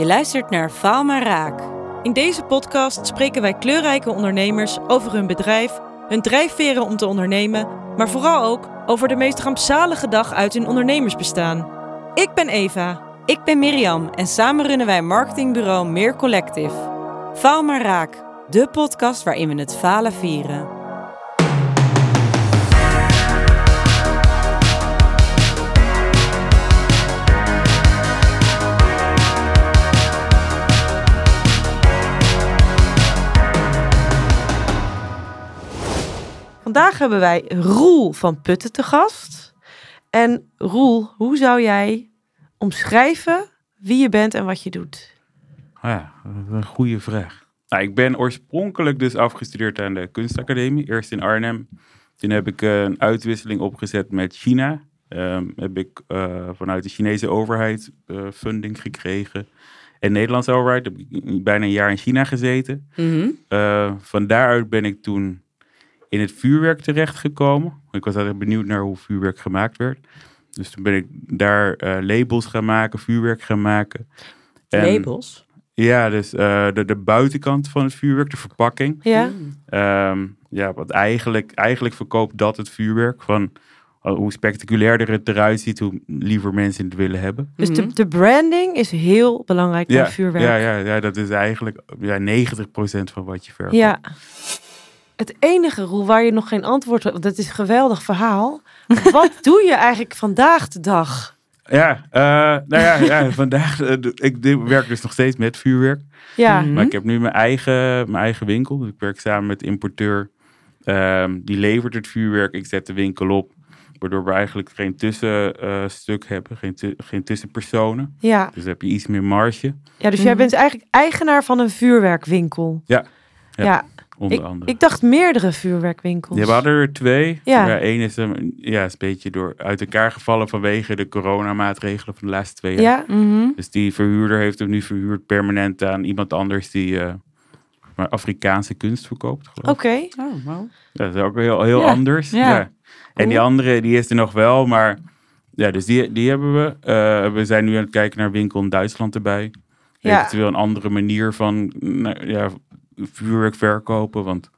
Je luistert naar Faal maar Raak. In deze podcast spreken wij kleurrijke ondernemers over hun bedrijf, hun drijfveren om te ondernemen, maar vooral ook over de meest rampzalige dag uit hun ondernemersbestaan. Ik ben Eva. Ik ben Mirjam en samen runnen wij marketingbureau Meer Collective. Faal maar Raak, de podcast waarin we het falen vieren. Vandaag hebben wij Roel van Putten te gast. En Roel, hoe zou jij omschrijven wie je bent en wat je doet? Ja, een goede vraag. Nou, ik ben oorspronkelijk dus afgestudeerd aan de kunstacademie. Eerst in Arnhem. Toen heb ik eh, een uitwisseling opgezet met China. Um, heb ik uh, vanuit de Chinese overheid uh, funding gekregen. En de Nederlandse overheid heb ik bijna een jaar in China gezeten. Mm -hmm. van daaruit ben ik toen in het vuurwerk terechtgekomen. Ik was altijd benieuwd naar hoe vuurwerk gemaakt werd. Dus toen ben ik daar uh, labels gaan maken, vuurwerk gaan maken. En, labels? Ja, dus uh, de, de buitenkant van het vuurwerk, de verpakking. Ja. Um, ja, wat eigenlijk, eigenlijk verkoopt dat het vuurwerk. Van uh, hoe spectaculairder het eruit ziet, hoe liever mensen het willen hebben. Dus de, de branding is heel belangrijk bij ja, vuurwerk. Ja, ja, ja, dat is eigenlijk ja, 90% van wat je verkoopt. Ja. Het enige, Roel, waar je nog geen antwoord op... Dat is een geweldig verhaal. Wat doe je eigenlijk vandaag de dag? Ja, uh, nou ja, ja vandaag... Uh, ik werk dus nog steeds met vuurwerk. Ja. Maar ik heb nu mijn eigen, mijn eigen winkel. Dus ik werk samen met de importeur. Um, die levert het vuurwerk. Ik zet de winkel op. Waardoor we eigenlijk geen tussenstuk uh, hebben. Geen, tu geen tussenpersonen. Ja. Dus heb je iets meer marge. Ja, dus mm. jij bent eigenlijk eigenaar van een vuurwerkwinkel. Ja. Ja. ja. Onder ik, andere. ik dacht meerdere vuurwerkwinkels. Ja, we hadden er twee. Ja. ja Eén is een, ja, is een beetje door, uit elkaar gevallen vanwege de coronamaatregelen van de laatste twee jaar. Ja. Mm -hmm. Dus die verhuurder heeft hem nu verhuurd permanent aan iemand anders die uh, maar Afrikaanse kunst verkoopt. Oké. Okay. Oh, wow. Dat is ook heel, heel ja. anders. Ja. ja. En die andere, die is er nog wel, maar ja, dus die, die hebben we. Uh, we zijn nu aan het kijken naar winkel in Duitsland erbij. Ja. Eventueel een andere manier van nou, ja, vuurwerk verkopen. Want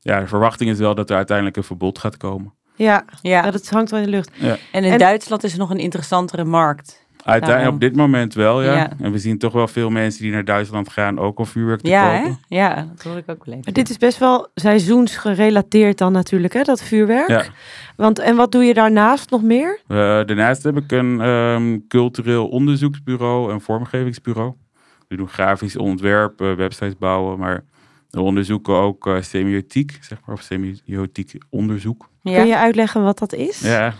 ja, de verwachting is wel dat er uiteindelijk een verbod gaat komen. Ja, ja. ja dat hangt wel in de lucht. Ja. En in En- Duitsland is het nog een interessantere markt. Uiteindelijk Daarom. op dit moment wel, ja. Ja. En we zien toch wel veel mensen die naar Duitsland gaan ook om vuurwerk te Ja, hè? kopen. Ja, dat hoor ik ook wel even. Maar dit is best wel seizoensgerelateerd dan natuurlijk, hè, dat vuurwerk. Ja. Want, en wat doe je daarnaast nog meer? Uh, daarnaast heb ik een um, cultureel onderzoeksbureau en vormgevingsbureau. We doen grafisch ontwerp, uh, websites bouwen, maar we onderzoeken ook uh, semiotiek, zeg maar, of semiotiek onderzoek. Ja. Kun je uitleggen wat dat is? Ja.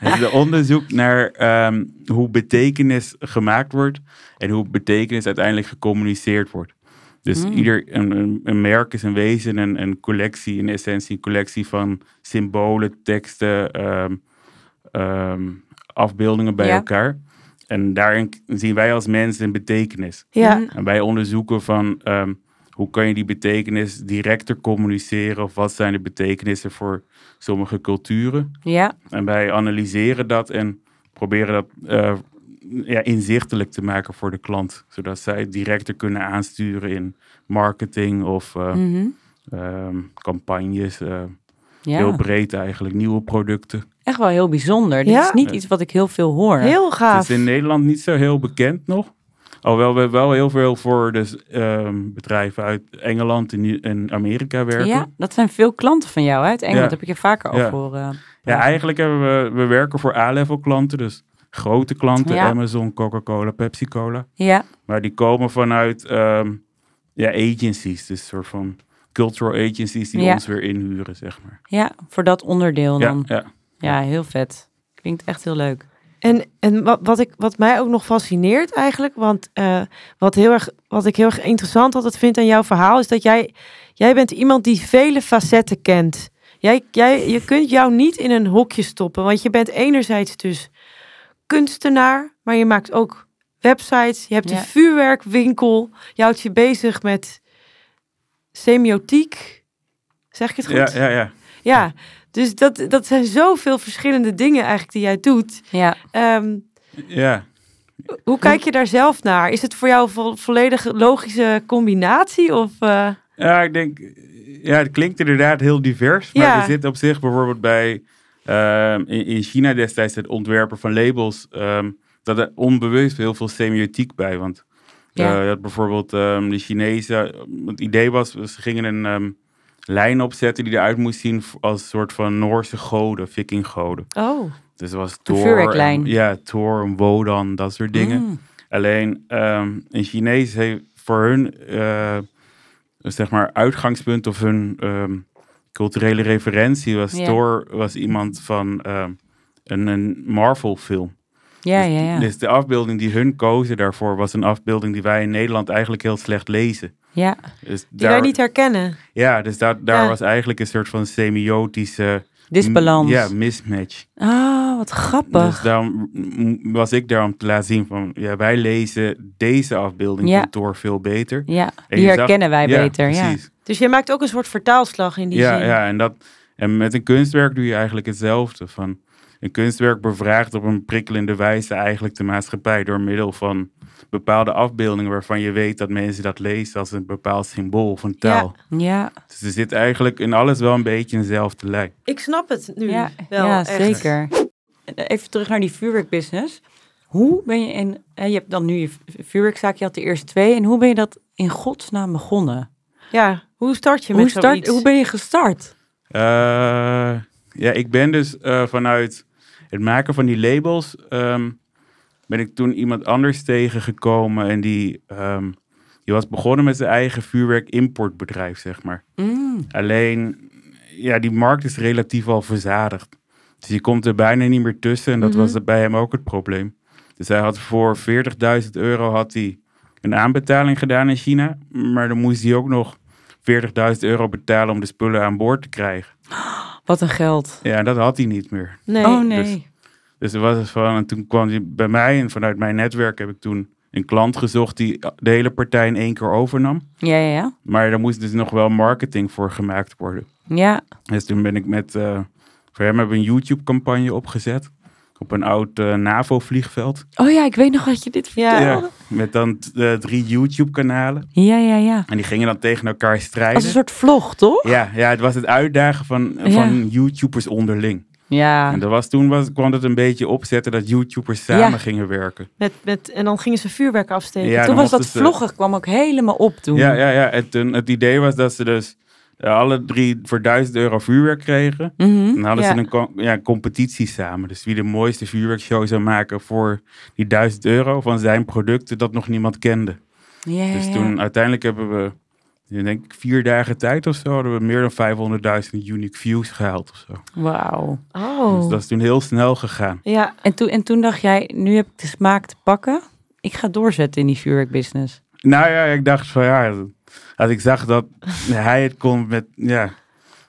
de onderzoek naar um, hoe betekenis gemaakt wordt en hoe betekenis uiteindelijk gecommuniceerd wordt. Dus Hmm. mm. ieder een, een, een, merk is een wezen, een, een collectie, in essentie een collectie van symbolen, teksten, um, um, afbeeldingen bij Ja. elkaar. En daarin zien wij als mensen een betekenis. Ja. En wij onderzoeken van um, hoe kan je die betekenis directer communiceren of wat zijn de betekenissen voor sommige culturen. Ja, En wij analyseren dat en proberen dat uh, ja, inzichtelijk te maken voor de klant. Zodat zij het directer kunnen aansturen in marketing of uh, Mhm. um, campagnes. Uh, ja. Heel breed eigenlijk, nieuwe producten. echt wel heel bijzonder. Dit Ja. is niet iets wat ik heel veel hoor. Heel Het gaaf. is in Nederland niet zo heel bekend nog. Alhoewel we wel heel veel voor dus, um, bedrijven uit Engeland en, en Amerika werken. Ja, dat zijn veel klanten van jou hè? uit Engeland. Ja. Heb ik je vaker over Ja. horen. Ja, eigenlijk hebben we, we werken voor A-level klanten, dus grote klanten, Ja. Amazon, Coca-Cola, Pepsi-Cola. Ja, Maar die komen vanuit um, ja, agencies, dus een soort van cultural agencies die Ja. ons weer inhuren, zeg maar. ja, voor dat onderdeel Ja, dan. Ja, ja. heel vet. Klinkt echt heel leuk. En, en wat, wat, ik, wat mij ook nog fascineert eigenlijk, want uh, wat, heel erg, wat ik heel erg interessant altijd vind aan jouw verhaal, is dat jij, jij bent iemand die vele facetten kent. Jij, jij, je kunt jou niet in een hokje stoppen, want je bent enerzijds dus kunstenaar, maar je maakt ook websites, je hebt Ja. een vuurwerkwinkel, je houdt je bezig met semiotiek. Zeg ik het goed? Ja, ja, ja. Ja, dus dat, dat zijn zoveel verschillende dingen eigenlijk die jij doet. Ja, Ehm, Ja, Hoe kijk je daar zelf naar? Is het voor jou een vo volledig logische combinatie? Of, uh... Ja, ik denk, ja, het klinkt inderdaad heel divers. Maar Ja. we zitten op zich bijvoorbeeld bij, ehm, in, in China destijds het ontwerpen van labels, ehm, dat er onbewust heel veel semiotiek bij. Want Ja. eh, je had bijvoorbeeld ehm, de Chinezen, het idee was, ze gingen een ehm, lijn opzetten die eruit moest zien als een soort van Noorse goden, vikinggoden. Oh, Dus er was Thor. en- Ja, Thor, en Wodan, dat soort dingen. Mm. Alleen ehm een Chinees heeft voor hun, eh, zeg maar, uitgangspunt of hun ehm, culturele referentie was. Thor was iemand van ehm, een, een Marvel film. Ja, dus, ja, ja. dus de afbeelding die hun kozen daarvoor was een afbeelding die wij in Nederland eigenlijk heel slecht lezen. Ja. Dus die daar, wij niet herkennen. Ja, dus daar, daar Ja. was eigenlijk een soort van semiotische Disbalans. Ja, mismatch. Ah, wat grappig. Dus daarom was ik daar om te laten zien van, ja, wij lezen deze afbeelding Ja. van Thor veel beter. ja, die zag- herkennen wij ja, beter. Ja. precies. Dus je maakt ook een soort vertaalslag in die Ja, zin. ja, en, dat, en met een kunstwerk doe je eigenlijk hetzelfde. Van, een kunstwerk bevraagt op een prikkelende wijze eigenlijk de maatschappij door middel van bepaalde afbeeldingen waarvan je weet dat mensen dat lezen als een bepaald symbool van taal. Ja, Dus er zit eigenlijk in alles wel een beetje eenzelfde lijn. Ik snap het nu ja, wel. ja echt. zeker. Even terug naar die vuurwerkbusiness. Hoe ben je in, hè, je hebt dan nu je vu- vuurwerkzaak, je had de eerste twee. En hoe ben je dat in godsnaam begonnen? Ja, hoe start je Hoe, met start, zoiets? hoe ben je gestart? Eh, ja, ik ben dus eh, vanuit het maken van die labels, ehm, ben ik toen iemand anders tegengekomen en die, ehm, die was begonnen met zijn eigen vuurwerk-importbedrijf, zeg maar. Mm, Alleen, ja, die markt is relatief al verzadigd. Dus je komt er bijna niet meer tussen en dat Mhm. was bij hem ook het probleem. Dus hij had voor 40.000 euro had hij een aanbetaling gedaan in China, maar dan moest hij ook nog 40.000 euro betalen om de spullen aan boord te krijgen. wat een geld. Ja, en dat had hij niet meer. Nee. oh nee. Dus er was het van, en toen kwam hij bij mij en vanuit mijn netwerk heb ik toen een klant gezocht die de hele partij in één keer overnam. Ja, ja, ja. Maar daar moest dus nog wel marketing voor gemaakt worden. Ja, Dus toen ben ik met, eh, voor hem hebben we een YouTube-campagne opgezet. Op een oud eh, NAVO-vliegveld. oh ja, ik weet nog dat je dit Ja. vertelde. met dan eh, drie YouTube-kanalen. Ja, ja, ja. En die gingen dan tegen elkaar Als strijden. een soort vlog, toch? Ja, ja, het was het uitdagen van, Ja. van YouTubers onderling. Ja. En dat was, toen was, kwam het een beetje opzetten dat YouTubers samen Ja. gingen werken. Met, met, en dan gingen ze vuurwerk afsteken. Ja, toen was dat ze- vloggen kwam ook helemaal op toen. Ja, ja, ja. Het, een- het idee was dat ze dus eh, alle drie voor 1000 euro vuurwerk kregen. Mhm. Dan hadden Ja. ze een co- ja, competitie samen. Dus wie de mooiste vuurwerkshow zou maken voor die 1000 euro van zijn producten dat nog niemand kende. Dus ja. toen uiteindelijk hebben we, ik denk ik, vier dagen tijd of zo, hadden we meer dan 500.000 unique views gehaald of zo. Wauw. Oh. Dus dat is toen heel snel gegaan. Ja, En, toen, en toen dacht jij, nu heb ik de smaak te pakken. Ik ga doorzetten in die vuurwerkbusiness. Nou ja, ik dacht van ja, als ik zag dat hij het kon met, ja,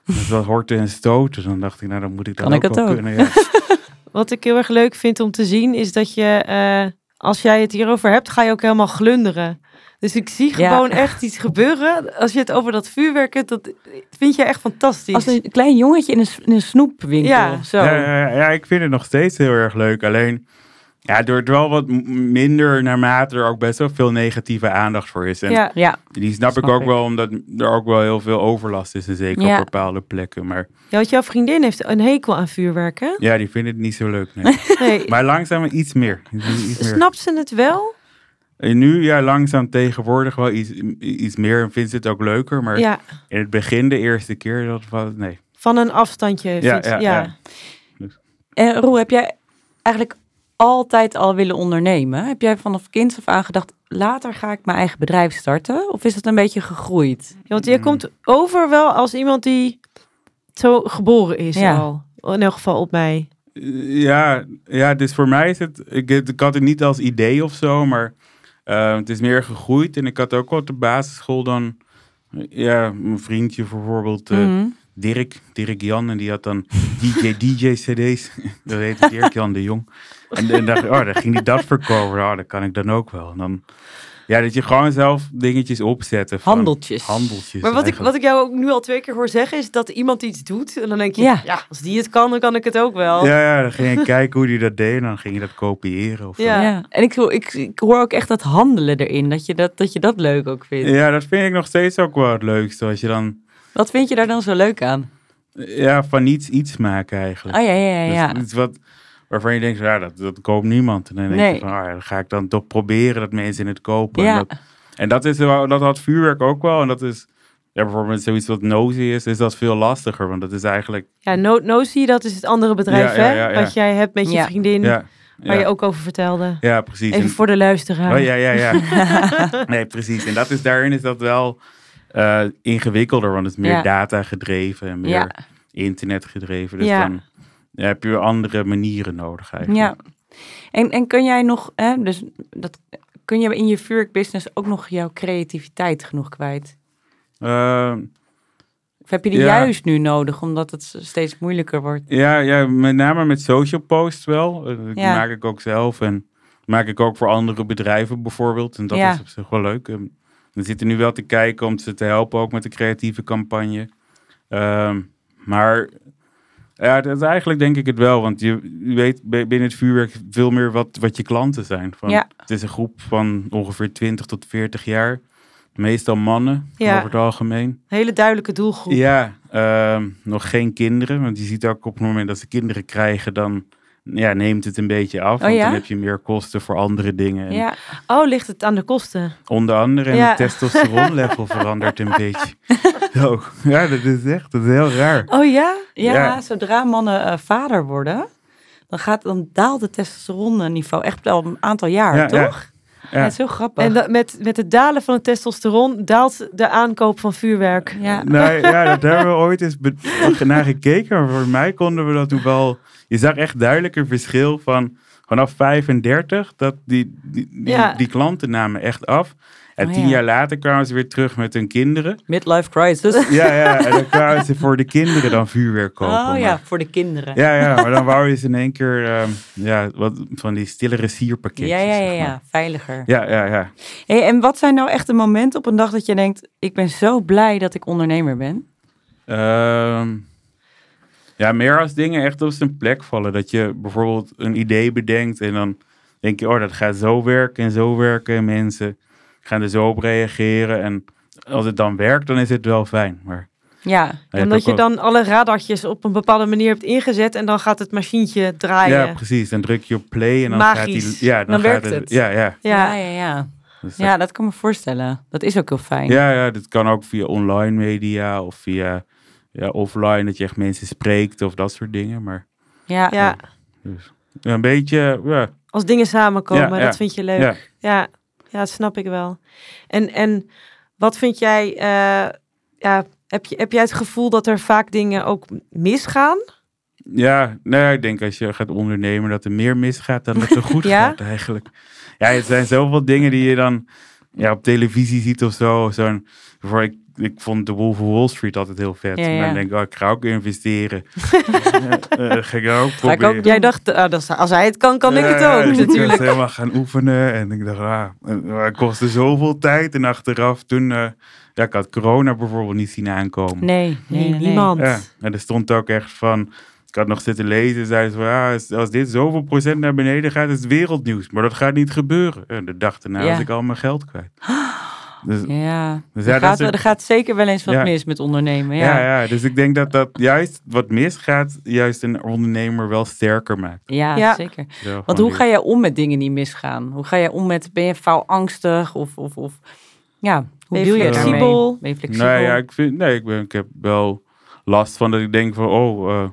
met wat horten en stoten, dan dacht ik, nou dan moet ik dat Kan ook ik het wel ook? kunnen. Ja. wat ik heel erg leuk vind om te zien is dat je, eh, als jij het hierover hebt, ga je ook helemaal glunderen. Dus ik zie Ja. gewoon echt iets gebeuren. Als je het over dat vuurwerk hebt, dat vind je echt fantastisch. Als een klein jongetje in een, s- in een snoepwinkel. Ja. Zo. Ja, ja, ik vind het nog steeds heel erg leuk. Alleen, ja, door het wel wat minder naarmate er ook best wel veel negatieve aandacht voor is. En ja, Ja, die snap, ik ook ik. wel, omdat er ook wel heel veel overlast is. En zeker Ja. op bepaalde plekken. Maar ja, want jouw vriendin heeft een hekel aan vuurwerk, hè? ja, die vinden het niet zo leuk. Nee. Nee. maar langzaam iets meer. Iets meer. Snapt ze het wel? En nu, ja, langzaam tegenwoordig wel iets, iets meer. En vindt ze het ook leuker. Maar Ja, in het begin, de eerste keer, dat was, nee. van een afstandje. Ja, vindt- ja, ja. ja. En Roel, heb jij eigenlijk altijd al willen ondernemen? Heb jij vanaf kinds af aan gedacht, later ga ik mijn eigen bedrijf starten? Of is het een beetje gegroeid? Ja, want Mm. komt over wel als iemand die zo geboren is Ja. al. In elk geval op mij. Ja, ja, dus voor mij is het. Ik, ik had het niet als idee of zo, maar eh, het is meer gegroeid. En ik had ook op de basisschool dan. Ja, mijn vriendje bijvoorbeeld, eh, Mhm. Dirk, Dirk Jan, en die had dan DJ, DJ-CD's. dat heette Dirk Jan de Jong. En, en dacht ik, oh, dan ging hij dat verkopen. Oh, dat kan ik dan ook wel. En dan, Ja, dat je gewoon zelf dingetjes opzetten. Van Handeltjes. Handeltjes. Maar wat ik, wat ik jou ook nu al twee keer hoor zeggen, is dat iemand iets doet. En dan denk je, Ja. ja, als die het kan, dan kan ik het ook wel. Ja, ja, dan ging je kijken hoe die dat deed en dan ging je dat kopiëren. Of Ja. Ja. En ik, hoor- ik, ik hoor ook echt dat handelen erin. Dat je dat, dat je dat leuk ook vindt. ja, dat vind ik nog steeds ook wel het leukste. Als je dan Wat vind je daar dan zo leuk aan? ja, van niets iets maken eigenlijk. Oh ja, ja, ja. ja. Dus iets wat, waarvan je denkt, ja, dat, dat koopt niemand. En dan denk Nee. je van, ah, ja, dan ga ik dan toch proberen dat mensen het kopen. Ja. En, dat, en dat, is, wel- dat had vuurwerk ook wel. En dat is, ja, bijvoorbeeld zoiets wat nosy is, is dat veel lastiger. Want dat is eigenlijk, Ja, no, Nozi, dat is het andere bedrijf, Ja, ja, hè? Wat jij hebt met je Ja. vriendin, ja, waar ja, je ook over vertelde. ja, precies. Even En- voor de luisteraar. Oh, ja, ja, ja. nee, precies. En dat is, daarin is dat wel eh, ingewikkelder, want het is meer Ja. data gedreven en meer Ja. internet gedreven. Dus Ja. Heb je andere manieren nodig eigenlijk. Ja. En, en kun jij nog, hè, dus dat, kun je in je vuurwerkbusiness ook nog jouw creativiteit genoeg kwijt? Eh, Of heb je die Ja. juist nu nodig, omdat het steeds moeilijker wordt? ja, ja, met name met social posts wel. Eh, Die Ja. maak ik ook zelf en maak ik ook voor andere bedrijven bijvoorbeeld. En dat Ja. is op zich wel leuk. Ehm, We zitten nu wel te kijken om ze te helpen ook met de creatieve campagne. Ehm, maar ja, dat is eigenlijk denk ik het wel. Want je weet bi- binnen het vuurwerk veel meer wat, wat je klanten zijn. Van, Ja. Het is een groep van ongeveer 20 tot 40 jaar. Meestal mannen Ja. over het algemeen. Hele duidelijke doelgroep. Ja, ehm, nog geen kinderen. Want je ziet ook op het moment dat ze kinderen krijgen, dan ja, neemt het een beetje af. want ja? dan heb je meer kosten voor andere dingen. En Ja, Oh, ligt het aan de kosten? Onder andere, en Ja. het testosteronlevel verandert een beetje. Zo, ja, dat is echt dat is heel raar. Oh ja? ja, Ja. zodra mannen eh, vader worden, dan, gaat, dan daalt het testosteronniveau echt al een aantal jaar, Ja, ja. toch? Ja. Ja. het is heel grappig. En dat, met, met het dalen van het testosteron daalt de aankoop van vuurwerk. ja. Nou ja, dat hebben we ooit eens naar gekeken. Maar voor mij konden we dat toen wel... Je zag echt duidelijk een verschil van vanaf 35, dat die, die, die, Ja. die klanten namen echt af. En Oh, tien ja. jaar later kwamen ze weer terug met hun kinderen. Midlife crisis. Ja, ja, en dan kwamen ze voor de kinderen dan vuurwerk kopen. oh ja, voor de kinderen. Ja, ja, maar dan wou je ze in één keer ehm, ja, wat van die stillere sierpakketjes. ja, ja, ja, zeg maar. ja, veiliger. Ja, ja, ja. Hey, en wat zijn nou echt de momenten op een dag dat je denkt, ik ben zo blij dat ik ondernemer ben? Ehm, ja, meer als dingen echt op zijn plek vallen. Dat je bijvoorbeeld een idee bedenkt en dan denk je, oh, dat gaat zo werken en zo werken. En mensen gaan er zo op reageren. En als het dan werkt, dan is het wel fijn. Maar Ja, Omdat je dan alle radartjes op een bepaalde manier hebt ingezet en dan gaat het machientje draaien. Ja, precies. Dan druk je op play en dan Magisch. gaat die... Ja, dan, Dan gaat werkt het. Ja, ja. ja, ja, ja. Dus dat- Ja, dat kan me voorstellen. Dat is ook heel fijn. Ja, ja, dat kan ook via online media of via ja, offline, dat je echt mensen spreekt of dat soort dingen. Maar Ja. Ja, dus, ja, een beetje, ja, als dingen samenkomen, Ja, ja. dat vind je leuk. ja. Ja, ja, dat snap ik wel. En, en wat vind jij, eh, ja, heb, je, heb jij het gevoel dat er vaak dingen ook misgaan? Ja, nee, ik denk als je gaat ondernemen dat er meer misgaat dan dat er goed Ja? gaat eigenlijk. Ja, het zijn zoveel dingen die je dan ja, op televisie ziet of zo. Zo'n, voor ik, ik vond de Wolf of Wall Street altijd heel vet. Ja, En dan denk ik, oh, ik ga ook investeren. Eh, ga ik ook ik proberen. ook Jij dacht, ah, als hij het kan, kan ik het ja, ook dus Ik natuurlijk. was helemaal gaan oefenen en ik dacht, ah, maar het kostte zoveel tijd. En achteraf toen, eh, ja, ik had corona bijvoorbeeld niet zien aankomen. Nee, nee, Nee, nee, niemand. Ja, en er stond ook echt van, ik had nog zitten lezen, zeiden ze van, ja, als, als dit zoveel procent naar beneden gaat, is het wereldnieuws. Maar dat gaat niet gebeuren. En de dag daarna Ja. was ik al mijn geld kwijt. Dus, Ja, Dus er, ja, dat gaat, er gaat zeker wel eens wat Ja. mis met ondernemen. ja. Ja, Ja, dus ik denk dat dat juist wat misgaat, juist een ondernemer wel sterker maakt. ja, Ja. zeker. Want hoe ga jij om met dingen die misgaan? Hoe ga jij om met, ben je faalangstig of, of, of ja, hoe Ben je je flexibel? Ben je flexibel? Nee, ja, ik, vind, nee ik, ben, ik heb wel last van dat ik denk van, oh,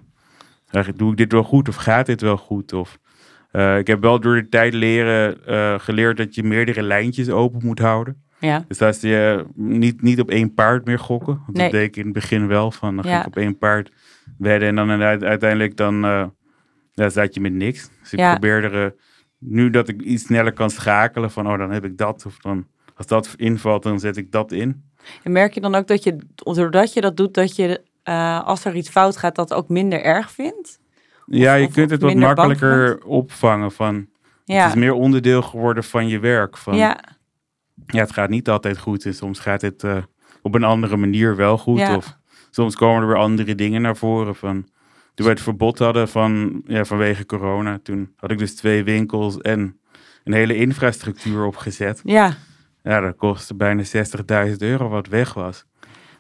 eh, doe ik dit wel goed of gaat dit wel goed? Of, eh, ik heb wel door de tijd leren, eh, geleerd dat je meerdere lijntjes open moet houden. Ja, Dus dat je niet, niet op één paard meer gokken. Want Nee. dat deed ik in het begin wel, van dan ging Ja. ik op één paard wedden en dan uite- uiteindelijk dan, eh, ja, zat je met niks. Dus ik Ja. probeerde er, nu dat ik iets sneller kan schakelen van, oh, dan heb ik dat. Of dan, als dat invalt, dan zet ik dat in. en merk je dan ook dat je, doordat je dat doet, dat je eh, als er iets fout gaat, dat ook minder erg vindt? Ja, je of- kunt het wat makkelijker opvangen. Van, Ja, Het is meer onderdeel geworden van je werk. Van, ja, ja, het gaat niet altijd goed. En soms gaat het eh, op een andere manier wel goed. Ja. Of soms komen er weer andere dingen naar voren. Van, toen we het verbod hadden van, ja, vanwege corona, toen had ik dus twee winkels en een hele infrastructuur opgezet. Ja, Ja, dat kostte bijna 60.000 euro wat weg was.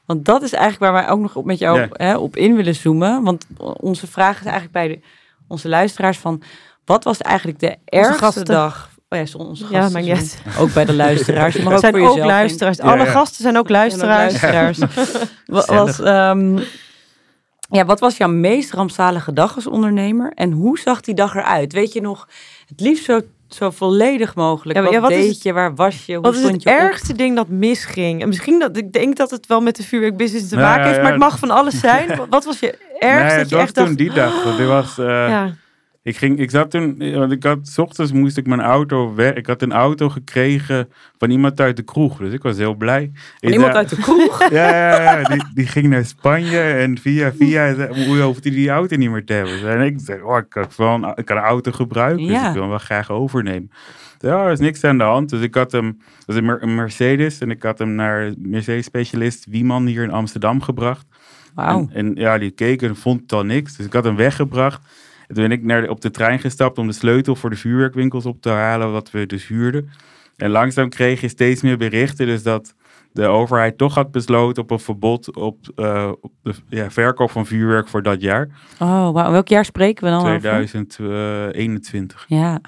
want dat is eigenlijk waar wij ook nog op met jou Ja. hè, op in willen zoomen. Want onze vraag is eigenlijk bij de, onze luisteraars van... Wat was eigenlijk de ergste dag? Oh ja, onze Ja, niet sorry. Ook bij de luisteraars. Er ook zijn voor ook jezelf luisteraars. Ja, Alle ja. gasten zijn ook luisteraars. Wat was, ehm, ja, wat was jouw meest rampzalige dag als ondernemer? En hoe zag die dag eruit? Weet je nog, het liefst zo, zo volledig mogelijk. Ja, maar wat ja, deed het- je? Waar was je? Hoe Wat is het je op? ergste ding dat misging? En misschien dat ik denk dat het wel met de vuurwerkbusiness te Ja, maken ja, heeft, ja. maar het mag van alles zijn. Wat was je ergste Nee, dat je echt toen dacht? die dag. dit was, eh, ja. Ik, ging, ik zat toen, want ik had, 's ochtends moest ik mijn auto weg. Ik had een auto gekregen van iemand uit de kroeg, dus ik was heel blij. Van iemand uit de kroeg? Ja, ja, ja die, die ging naar Spanje en via via hoe hoeft hij die auto niet meer te hebben. En ik zei, oh, ik, kan wel ik kan een auto gebruiken, dus ik wil hem wel graag overnemen. Ja, er is niks aan de hand. Dus ik had hem, dat is een, Mer- een Mercedes, en ik had hem naar Mercedes-specialist Wieman hier in Amsterdam gebracht. Wauw. En, en ja, die keek en vond het al niks. Dus ik had hem weggebracht. En toen ben ik naar de, op de trein gestapt om de sleutel voor de vuurwerkwinkels op te halen, wat we dus huurden. En langzaam kreeg je steeds meer berichten, dus dat de overheid toch had besloten op een verbod op, eh, op de ja, verkoop van vuurwerk voor dat jaar, Oh, wauw. Welk jaar spreken we dan over? 2021. Ja.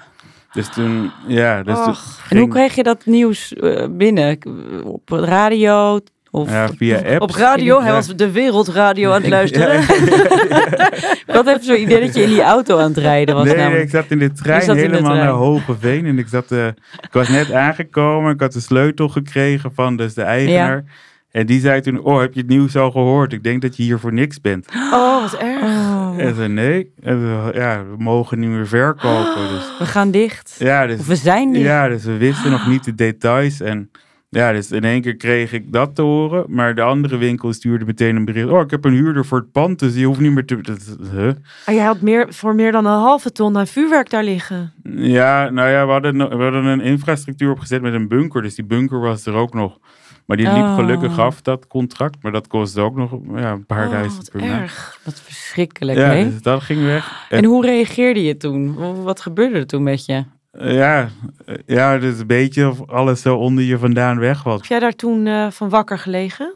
Dus toen, ja, dus toen. En hoe kreeg je dat nieuws eh, binnen? Op de radio? Of ja, via apps. Op radio, hij was de wereldradio aan het luisteren. ik had even zo'n idee dat je in die auto aan het rijden was. nee, namelijk. ik zat in de trein de helemaal trein. naar Hogeveen. En ik, zat, eh, ik was net aangekomen. Ik had de sleutel gekregen van dus de eigenaar. En die zei toen, oh, heb je het nieuws al gehoord? Ik denk dat je hier voor niks bent. Oh, wat erg. Oh, En ze nee, en ze, ja, we mogen niet meer verkopen. Dus, we gaan dicht. ja, dus, Of we zijn dicht. ja, dus we wisten nog niet de details. En ja, dus in één keer kreeg ik dat te horen. Maar de andere winkel stuurde meteen een bericht. Oh, ik heb een huurder voor het pand, dus je hoeft niet meer te... Dat, huh? Maar jij had meer, voor meer dan een halve ton aan vuurwerk daar liggen. Ja, nou ja, we hadden, we hadden een infrastructuur opgezet met een bunker. Dus die bunker was er ook nog. Maar die liep Oh. gelukkig af, dat contract. Maar dat kostte ook nog ja, een paar Oh, duizend wat per maand. erg. Wat verschrikkelijk, Ja, hè? dus dat ging weg. En hoe reageerde je toen? Wa- Wat gebeurde er toen met je? Eh, ja, eh, ja, dus een beetje of alles zo onder je vandaan weg was. Heb jij daar toen eh, van wakker gelegen?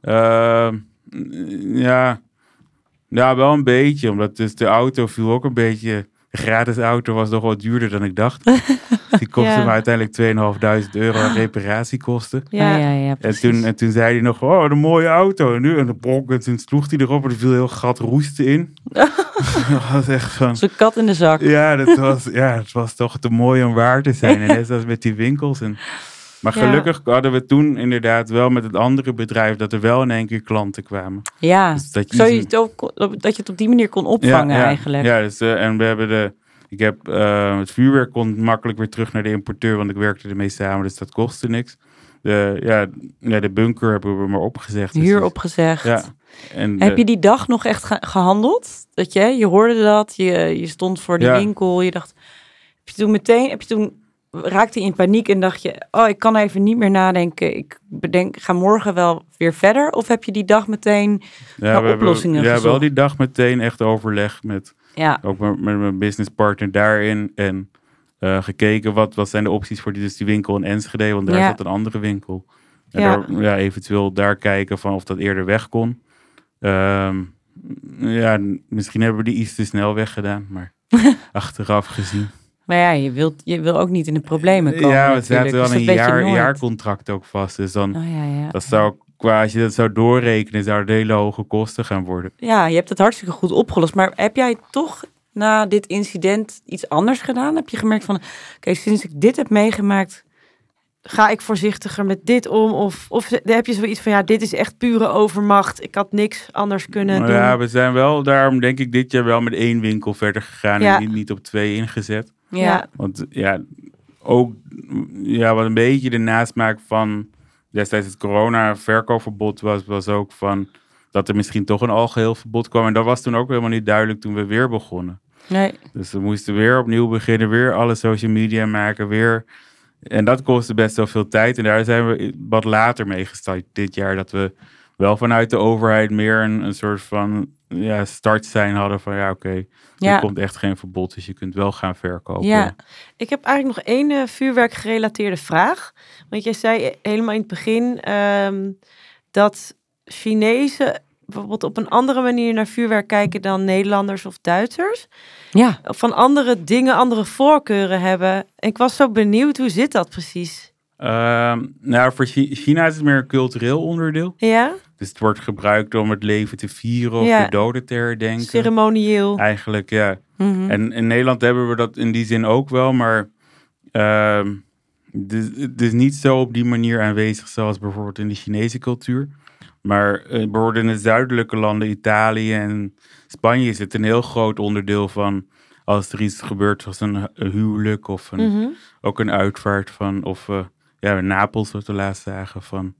Ehm, ja. ja, wel een beetje. Omdat dus de auto viel ook een beetje... De gratis auto was nog wat duurder dan ik dacht. Die kostte Ja. me uiteindelijk 2.500 euro aan reparatiekosten. Ja. Ah, ja, ja, En toen, en toen zei hij nog, oh, een mooie auto. En nu, en de bronk, en toen sloeg hij erop en er viel heel gat roesten in. dat was echt van, een kat in de zak. ja, dat was, ja, het was toch te mooi om waar te zijn. En net zoals met die winkels. En, maar Ja. gelukkig hadden we toen inderdaad wel met het andere bedrijf, dat er wel in één keer klanten kwamen. Ja, Dus dat je Zo je ziet- het ook, dat je het op die manier kon opvangen ja, eigenlijk. Ja, dus, eh, en we hebben de, ik heb eh, het vuurwerk kon makkelijk weer terug naar de importeur, want ik werkte ermee samen, dus dat kostte niks. De, ja, ja, de bunker hebben we maar opgezegd. dus Huur opgezegd. Ja. En, Heb eh, je die dag nog echt ge- gehandeld? Dat je, je hoorde dat, je, je stond voor Ja. winkel, je dacht, heb je toen meteen, heb je toen, raakte je in paniek en dacht je, oh, ik kan even niet meer nadenken, ik bedenk, ga morgen wel weer verder? Of heb je die dag meteen, ja, naar we hebben- oplossingen Ja, wel die dag meteen echt overleg met, ja, ook met, met mijn businesspartner daarin. En eh, gekeken wat, wat zijn de opties voor die, dus die winkel in Enschede, want daar Ja. zat een andere winkel. En Ja. daar, ja, eventueel daar kijken van of dat eerder weg kon. Ehm, ja, misschien hebben we die iets te snel weggedaan, maar achteraf gezien. maar ja, je wilt, je wil ook niet in de problemen komen ja, we zaten wel dus een weet je jaar, jaarcontract ook vast. Dus dan, Oh, ja, ja. dat zou qua, als je dat zou doorrekenen, zou het hele hoge kosten gaan worden. Ja, je hebt het hartstikke goed opgelost. Maar heb jij toch na dit incident iets anders gedaan? Heb je gemerkt van, oké, sinds ik dit heb meegemaakt, Ga ik voorzichtiger met dit om? Of, of heb je zoiets van, ja, dit is echt pure overmacht. Ik had niks anders kunnen Nou doen. ja, we zijn wel daarom denk ik dit jaar wel met één winkel verder gegaan Ja. en niet, op twee ingezet. ja, Ja. Want ja, ook ja, wat een beetje de nasmaak van destijds het corona verkoopverbod was, was ook van dat er misschien toch een algeheel verbod kwam. En dat was toen ook helemaal niet duidelijk toen we weer begonnen. nee, Dus we moesten weer opnieuw beginnen, weer alle social media maken, weer En dat kostte best wel veel tijd. En daar zijn we wat later mee gestart dit jaar. Dat we wel vanuit de overheid meer een, een soort van ja, start zijn hadden van ja, oké, okay, er komt echt geen verbod, dus je kunt wel gaan verkopen. Ja, ik heb eigenlijk nog één uh, vuurwerk gerelateerde vraag. Want jij zei helemaal in het begin ehm, dat Chinezen bijvoorbeeld op een andere manier naar vuurwerk kijken dan Nederlanders of Duitsers. Ja. Van andere dingen, andere voorkeuren hebben. En ik was zo benieuwd, hoe zit dat precies? Uh, nou, voor China is het meer een cultureel onderdeel. Ja. Dus het wordt gebruikt om het leven te vieren of de doden te herdenken. Ceremonieel. Eigenlijk, ja. Mhm. En in Nederland hebben we dat in die zin ook wel, maar uh, het is niet zo op die manier aanwezig zoals bijvoorbeeld in de Chinese cultuur. Maar uh, bijvoorbeeld in de zuidelijke landen, Italië en Spanje, is het een heel groot onderdeel van als er iets gebeurt zoals een, huwelijk of een, mhm. ook een uitvaart van, of uh, ja, Napels wat de laatste dagen van.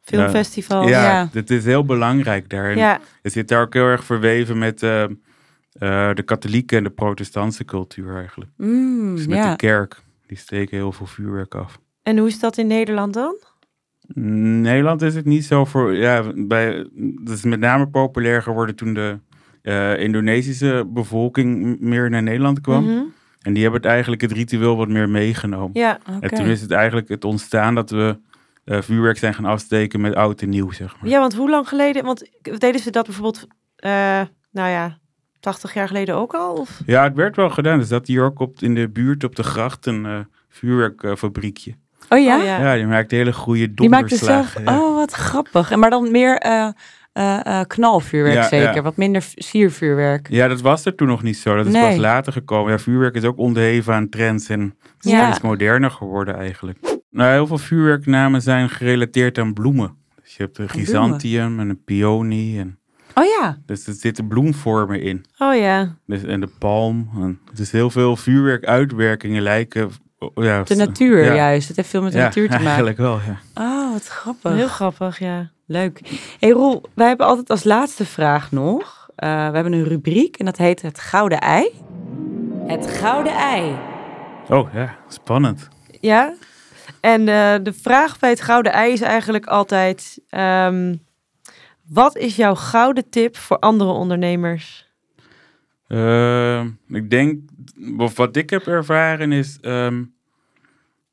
Filmfestival. ja, ja, het is heel belangrijk daar. Ja. Het zit daar ook heel erg verweven met uh, uh, de katholieke en de protestantse cultuur eigenlijk. Mm, dus met de kerk, die steken heel veel vuurwerk af. En hoe is dat in Nederland dan? Nederland is het niet zo voor. Ja, bij, dat is met name populair geworden toen de uh, Indonesische bevolking meer naar Nederland kwam. Mhm. En die hebben het eigenlijk het ritueel wat meer meegenomen. Ja, En toen is het eigenlijk het ontstaan dat we uh, vuurwerk zijn gaan afsteken met oud en nieuw, zeg maar. Ja, want hoe lang geleden? Want deden ze dat bijvoorbeeld, uh, nou ja, 80 jaar geleden ook al? Of? Ja, het werd wel gedaan. Dus dat hier ook op, in de buurt op de gracht een vuurwerkfabriekje. Oh ja? oh ja? ja? die maakte hele goede donderslagen. Die maakte zelf, oh wat grappig. En maar dan meer uh, knalvuurwerk zeker, wat minder siervuurwerk. Ja, dat was er toen nog niet zo. Dat is pas later gekomen. Ja, vuurwerk is ook onderheven aan trends en is steeds moderner geworden eigenlijk. Nou, heel veel vuurwerknamen zijn gerelateerd aan bloemen. Dus je hebt een chrysanthemum en een peonie en... Oh ja. Dus er zitten bloemvormen in. Oh ja. Dus, en de palm. En, dus heel veel vuurwerkuitwerkingen lijken ja, de natuur juist. Het heeft veel met de natuur te maken. eigenlijk wel, ja. Oh, wat grappig. Heel grappig, ja. Leuk. hey Roel, wij hebben altijd als laatste vraag nog. Uh, we hebben een rubriek en dat heet het Gouden Ei. Het Gouden Ei. Oh ja, spannend. Ja, en uh, de vraag bij het Gouden Ei is eigenlijk altijd... Um, wat is jouw gouden tip voor andere ondernemers? Uh, ik denk, wat ik heb ervaren is... Um,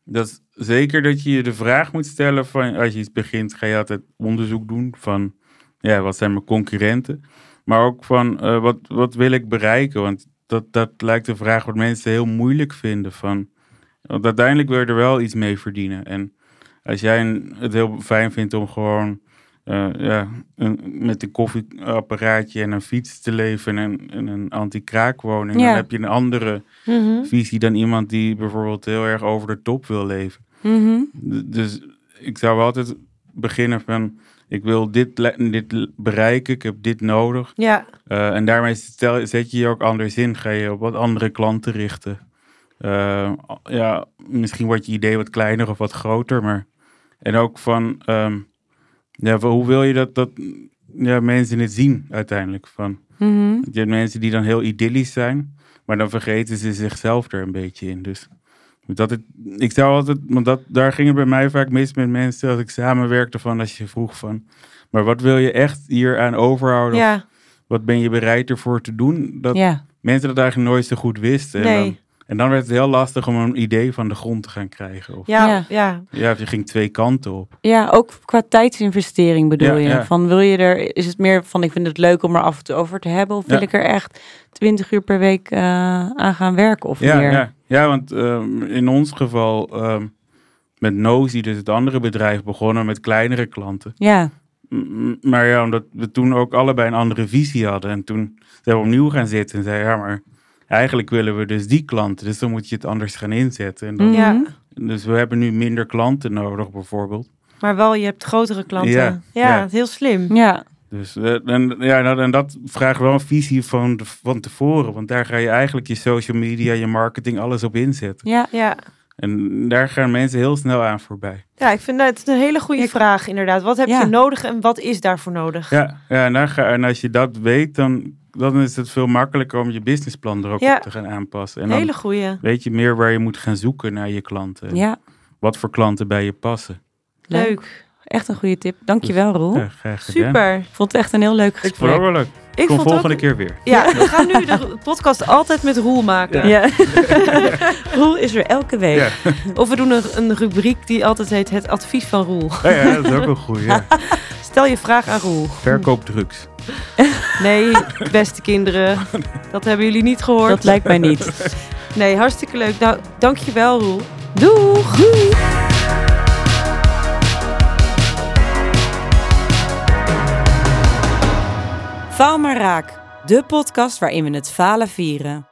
dat zeker dat je je de vraag moet stellen van als je iets begint, ga je altijd onderzoek doen van ja, wat zijn mijn concurrenten. Maar ook van uh, wat, wat wil ik bereiken? Want dat, dat lijkt een vraag wat mensen heel moeilijk vinden. Van, want uiteindelijk wil je er wel iets mee verdienen. En als jij het heel fijn vindt om gewoon uh, ja, een, met een koffieapparaatje en een fiets te leven en, en een anti-kraakwoning, dan heb je een andere mhm. visie dan iemand die bijvoorbeeld heel erg over de top wil leven. Mhm. Dus ik zou altijd beginnen van, ik wil dit, dit bereiken, ik heb dit nodig. Ja. Uh, en daarmee stel, zet je je ook anders in, ga je op wat andere klanten richten. Uh, ja, misschien wordt je idee wat kleiner of wat groter, maar... En ook van, um, ja, hoe wil je dat, dat ja, mensen het zien uiteindelijk? Van, mm Je hebt mensen die dan heel idyllisch zijn, maar dan vergeten ze zichzelf er een beetje in. Dus dat het, ik zou altijd, want dat, daar ging het bij mij vaak mis met mensen als ik samenwerkte van als je vroeg van, maar wat wil je echt hier aan overhouden? Ja. Wat ben je bereid ervoor te doen? Dat ja. mensen dat eigenlijk nooit zo goed wisten. Nee. En dan werd het heel lastig om een idee van de grond te gaan krijgen. Of, ja, ja. Ja, je ging twee kanten op. Ja, ook qua tijdsinvestering bedoel je. Van wil je er, is het meer van ik vind het leuk om er af en toe over te hebben? Of wil ik er echt twintig uur per week uh, aan gaan werken of ja, meer? Ja, ja want um, in ons geval um, met Nozi, dus het andere bedrijf, begonnen met kleinere klanten. Ja. Maar ja, omdat we toen ook allebei een andere visie hadden. En toen zijn we opnieuw gaan zitten en zeiden, ja, maar eigenlijk willen we dus die klanten. Dus dan moet je het anders gaan inzetten. En dan, ja. Dus we hebben nu minder klanten nodig bijvoorbeeld. Maar wel, je hebt grotere klanten. Ja, ja, heel slim. Ja. Dus uh, en, ja, en dat vraagt wel een visie van, de, van tevoren. Want daar ga je eigenlijk je social media, je marketing, alles op inzetten. Ja, ja. En daar gaan mensen heel snel aan voorbij. Ja, ik vind dat een hele goede vraag inderdaad. Wat heb je nodig en wat is daarvoor nodig? Ja, ja en, ga, en als je dat weet, dan dan is het veel makkelijker om je businessplan erop op te gaan aanpassen. En Hele goeie. Weet je meer waar je moet gaan zoeken naar je klanten. Ja. wat voor klanten bij je passen. Leuk. Echt een goede tip. Dankjewel, Roel. Ja, graag gedaan. Super. Ik vond het echt een heel leuk Ik vond gesprek. het ook wel leuk. Ik Kom vond volgende ook... keer weer. Ja, we gaan nu de podcast altijd met Roel maken. Ja. Roel is er elke week. Ja. Of we doen een, een rubriek die altijd heet het advies van Roel. Ja, ja, dat is ook wel goed. Stel je vraag aan Roel. Verkoop drugs. Nee, beste kinderen. Dat hebben jullie niet gehoord. Dat lijkt mij niet. Nee, hartstikke leuk. Nou, dankjewel Roel. Doeg! Faal maar raak. De podcast waarin we het falen vieren.